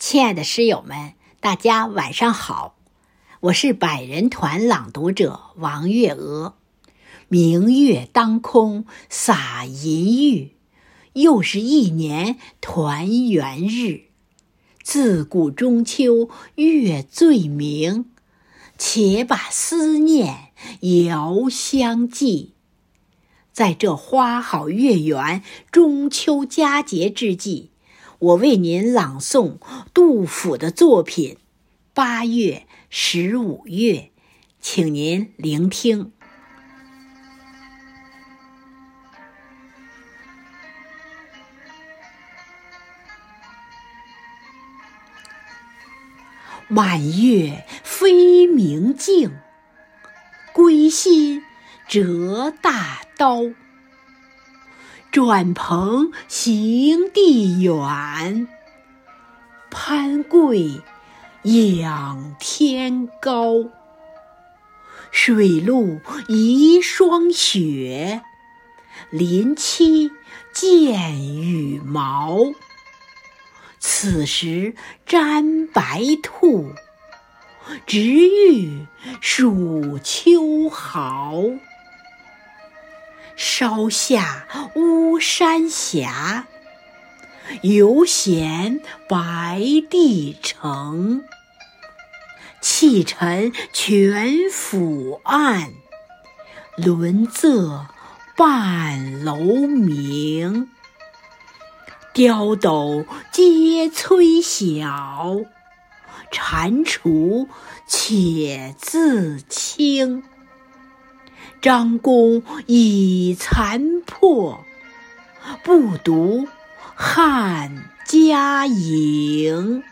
亲爱的诗友们，大家晚上好！我是百人团朗读者王月娥。明月当空洒银玉，又是一年团圆日。自古中秋月最明，且把思念遥相寄。在这花好月圆、中秋佳节之际。我为您朗诵杜甫的作品《八月十五月》，请您聆听。满月飞明镜，归心折大刀。转蓬行地远，攀桂仰天高。水路遗霜雪，林栖见羽毛。此时沾白兔，直欲数秋毫。烧下巫山霞，犹嫌白帝城。气沉全府暗，轮仄半楼明。刁斗皆催晓，蟾蜍且自清。张弓已残破，不独汉家营。